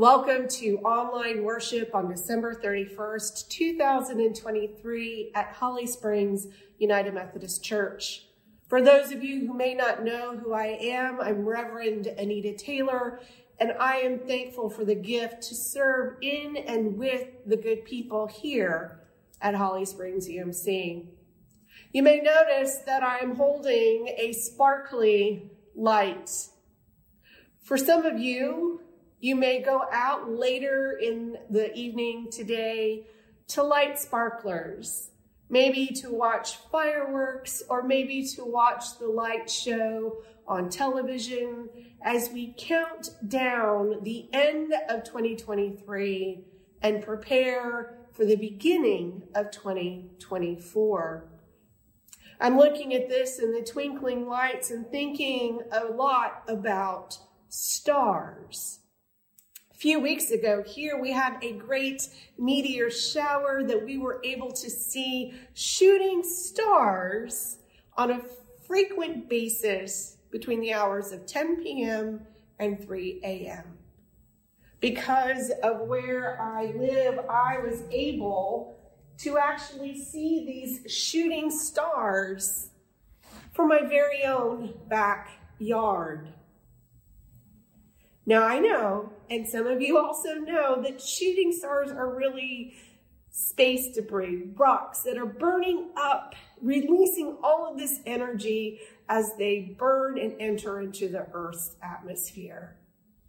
Welcome to online worship on December 31st, 2023 at Holly Springs United Methodist Church. For those of you who may not know who I am, I'm Reverend Anita Taylor, and I am thankful for the gift to serve in and with the good people here at Holly Springs UMC. You may notice that I'm holding a sparkly light. For some of you, you may go out later in the evening today to light sparklers, maybe to watch fireworks or maybe to watch the light show on television as we count down the end of 2023 and prepare for the beginning of 2024. I'm looking at this and the twinkling lights and thinking a lot about stars few weeks ago here we had a great meteor shower that we were able to see shooting stars on a frequent basis between the hours of 10 p.m. and 3 a.m. Because of where I live, I was able to actually see these shooting stars from my very own backyard. Now I know, and some of you also know, that shooting stars are really space debris, rocks that are burning up, releasing all of this energy as they burn and enter into the Earth's atmosphere.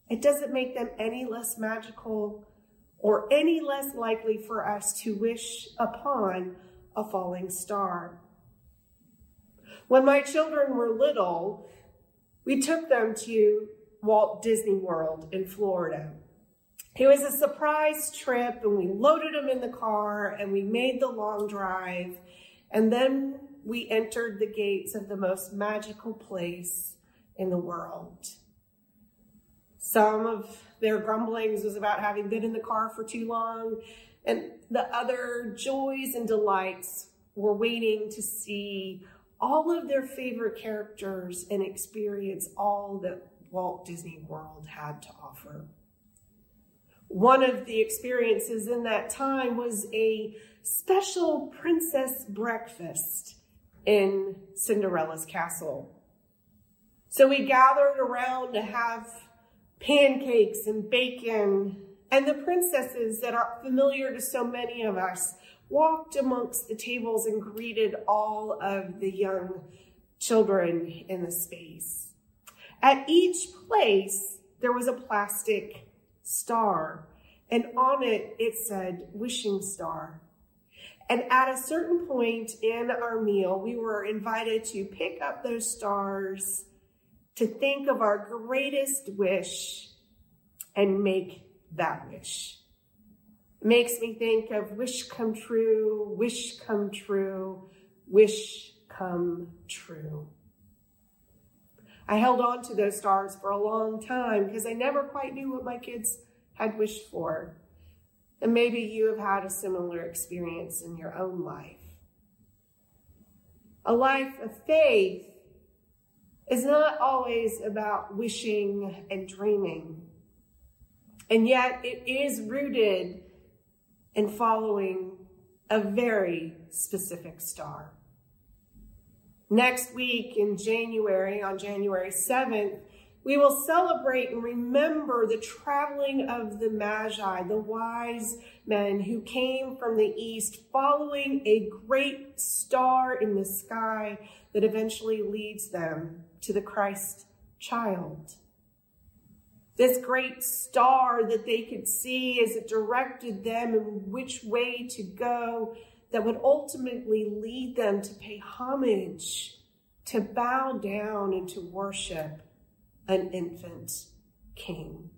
It doesn't make them any less magical or any less likely for us to wish upon a falling star. When my children were little, we took them to Walt Disney World in Florida. It was a surprise trip, and we loaded them in the car and we made the long drive. And then we entered the gates of the most magical place in the world. Some of their grumblings was about having been in the car for too long, and the other joys and delights were waiting to see all of their favorite characters and experience all that Walt Disney World had to offer. One of the experiences in that time was a special princess breakfast in Cinderella's castle. So we gathered around to have pancakes and bacon, and the princesses that are familiar to so many of us walked amongst the tables and greeted all of the young children in the space. At each place, there was a plastic star, and on it, it said wishing star. And at a certain point in our meal, we were invited to pick up those stars to think of our greatest wish and make that wish. Makes me think of wish come true, wish come true, wish come true. I held on to those stars for a long time because I never quite knew what my kids had wished for. And maybe you have had a similar experience in your own life. A life of faith is not always about wishing and dreaming. And yet it is rooted in following a very specific star. Next week in January, on January 7th, we will celebrate and remember the traveling of the Magi, the wise men who came from the east, following a great star in the sky that eventually leads them to the Christ child. This great star that they could see as it directed them in which way to go that would ultimately lead them to pay homage, to bow down, and to worship an infant king.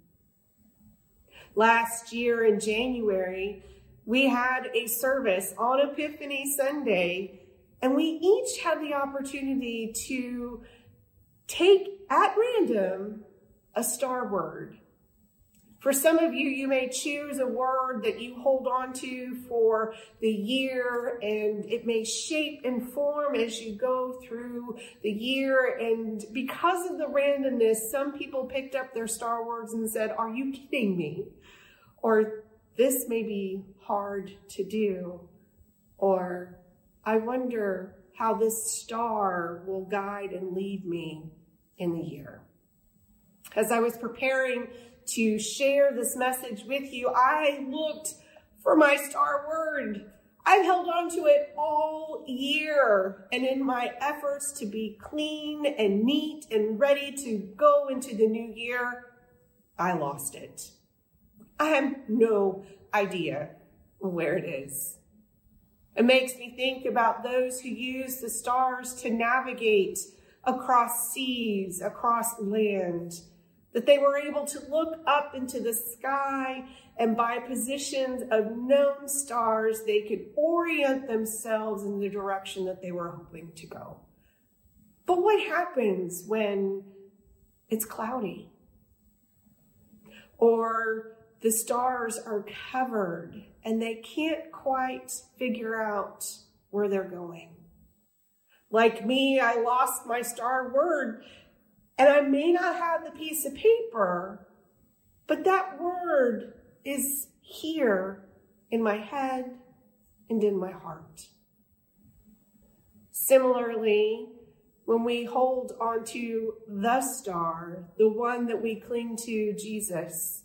Last year in January, we had a service on Epiphany Sunday, and we each had the opportunity to take at random a star word For some of you, you may choose a word that you hold on to for the year, and it may shape and form as you go through the year. And because of the randomness, some people picked up their star words and said, Are you kidding me? Or this may be hard to do. Or I wonder how this star will guide and lead me in the year. As I was preparing to share this message with you, I looked for my star word. I've held on to it all year. And in my efforts to be clean and neat and ready to go into the new year, I lost it. I have no idea where it is. It makes me think about those who use the stars to navigate across seas, across land that they were able to look up into the sky and by positions of known stars, they could orient themselves in the direction that they were hoping to go. But what happens when it's cloudy? Or the stars are covered and they can't quite figure out where they're going. Like me, I lost my star word and I may not have the piece of paper, but that word is here in my head and in my heart. Similarly, when we hold onto the star, the one that we cling to, Jesus,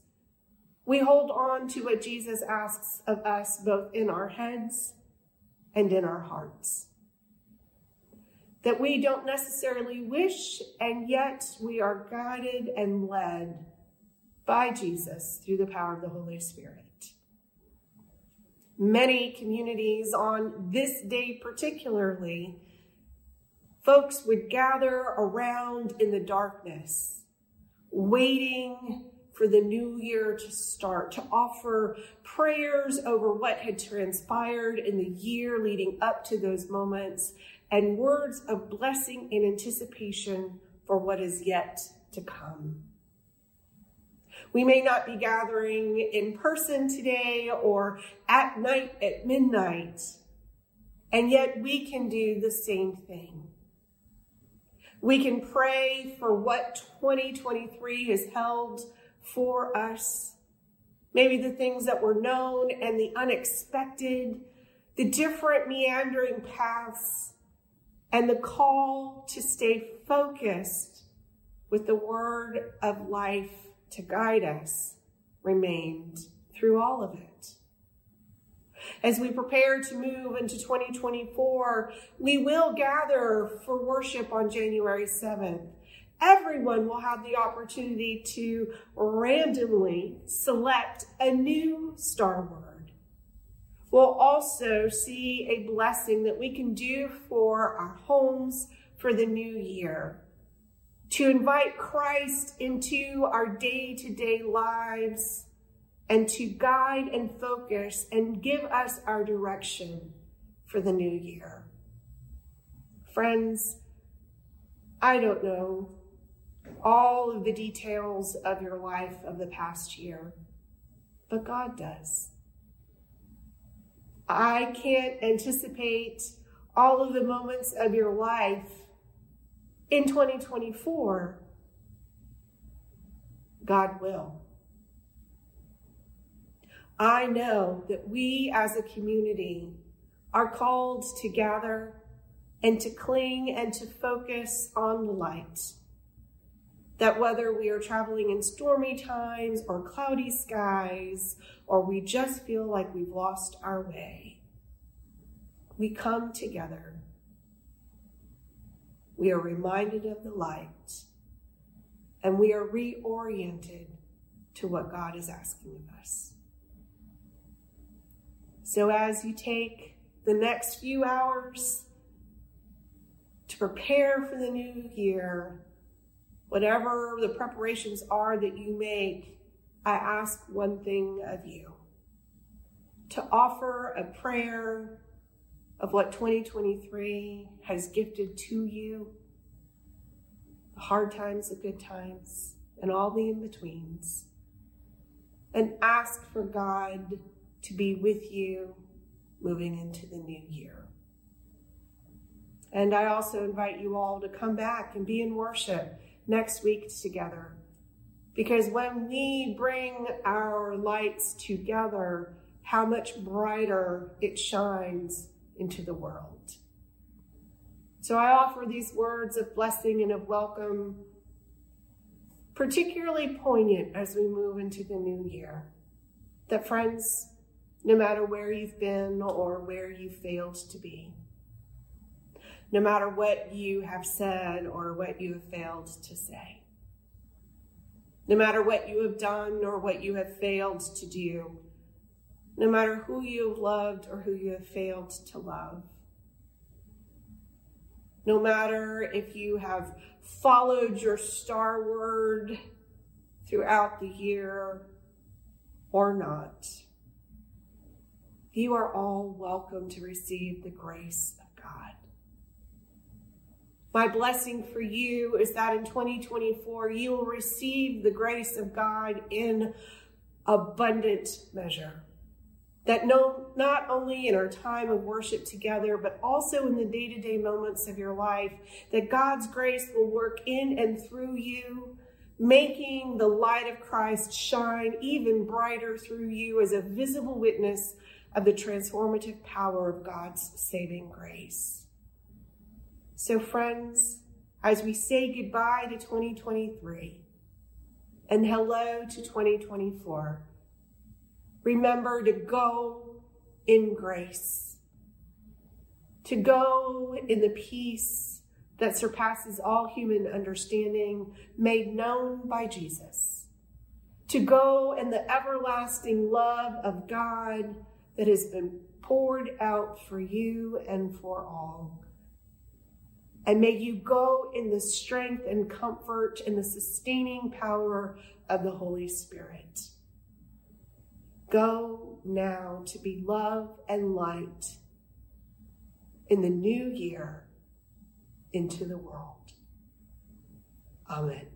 we hold on to what Jesus asks of us both in our heads and in our hearts that we don't necessarily wish, and yet we are guided and led by Jesus through the power of the Holy Spirit. Many communities on this day, particularly, folks would gather around in the darkness, waiting for the new year to start, to offer prayers over what had transpired in the year leading up to those moments, and words of blessing and anticipation for what is yet to come. We may not be gathering in person today or at night at midnight, and yet we can do the same thing. We can pray for what 2023 has held for us. Maybe the things that were known and the unexpected, the different meandering paths and the call to stay focused with the word of life to guide us remained through all of it. As we prepare to move into 2024, we will gather for worship on January 7th. Everyone will have the opportunity to randomly select a new star word we'll also see a blessing that we can do for our homes for the new year. To invite Christ into our day to day lives and to guide and focus and give us our direction for the new year. Friends, I don't know all of the details of your life of the past year, but God does. I can't anticipate all of the moments of your life in 2024. God will. I know that we as a community are called to gather and to cling and to focus on the light. That whether we are traveling in stormy times or cloudy skies or we just feel like we've lost our way, we come together. We are reminded of the light and we are reoriented to what God is asking of us. So, as you take the next few hours to prepare for the new year, whatever the preparations are that you make, I ask one thing of you to offer a prayer of what 2023 has gifted to you the hard times, the good times, and all the in betweens. and ask for God to be with you moving into the new year. And I also invite you all to come back and be in worship next week together. Because when we bring our lights together, how much brighter it shines into the world. So I offer these words of blessing and of welcome, particularly poignant as we move into the new year. That friends, no matter where you've been or where you failed to be, no matter what you have said or what you have failed to say, no matter what you have done or what you have failed to do, no matter who you have loved or who you have failed to love, no matter if you have followed your star word throughout the year or not. You are all welcome to receive the grace of God. My blessing for you is that in 2024, you will receive the grace of God in abundant measure. That no, not only in our time of worship together, but also in the day to day moments of your life, that God's grace will work in and through you, making the light of Christ shine even brighter through you as a visible witness of the transformative power of God's saving grace. So, friends, as we say goodbye to 2023 and hello to 2024, remember to go in grace, to go in the peace that surpasses all human understanding, made known by Jesus, to go in the everlasting love of God that has been poured out for you and for all. And may you go in the strength and comfort and the sustaining power of the Holy Spirit. Go now to be love and light in the new year into the world. Amen.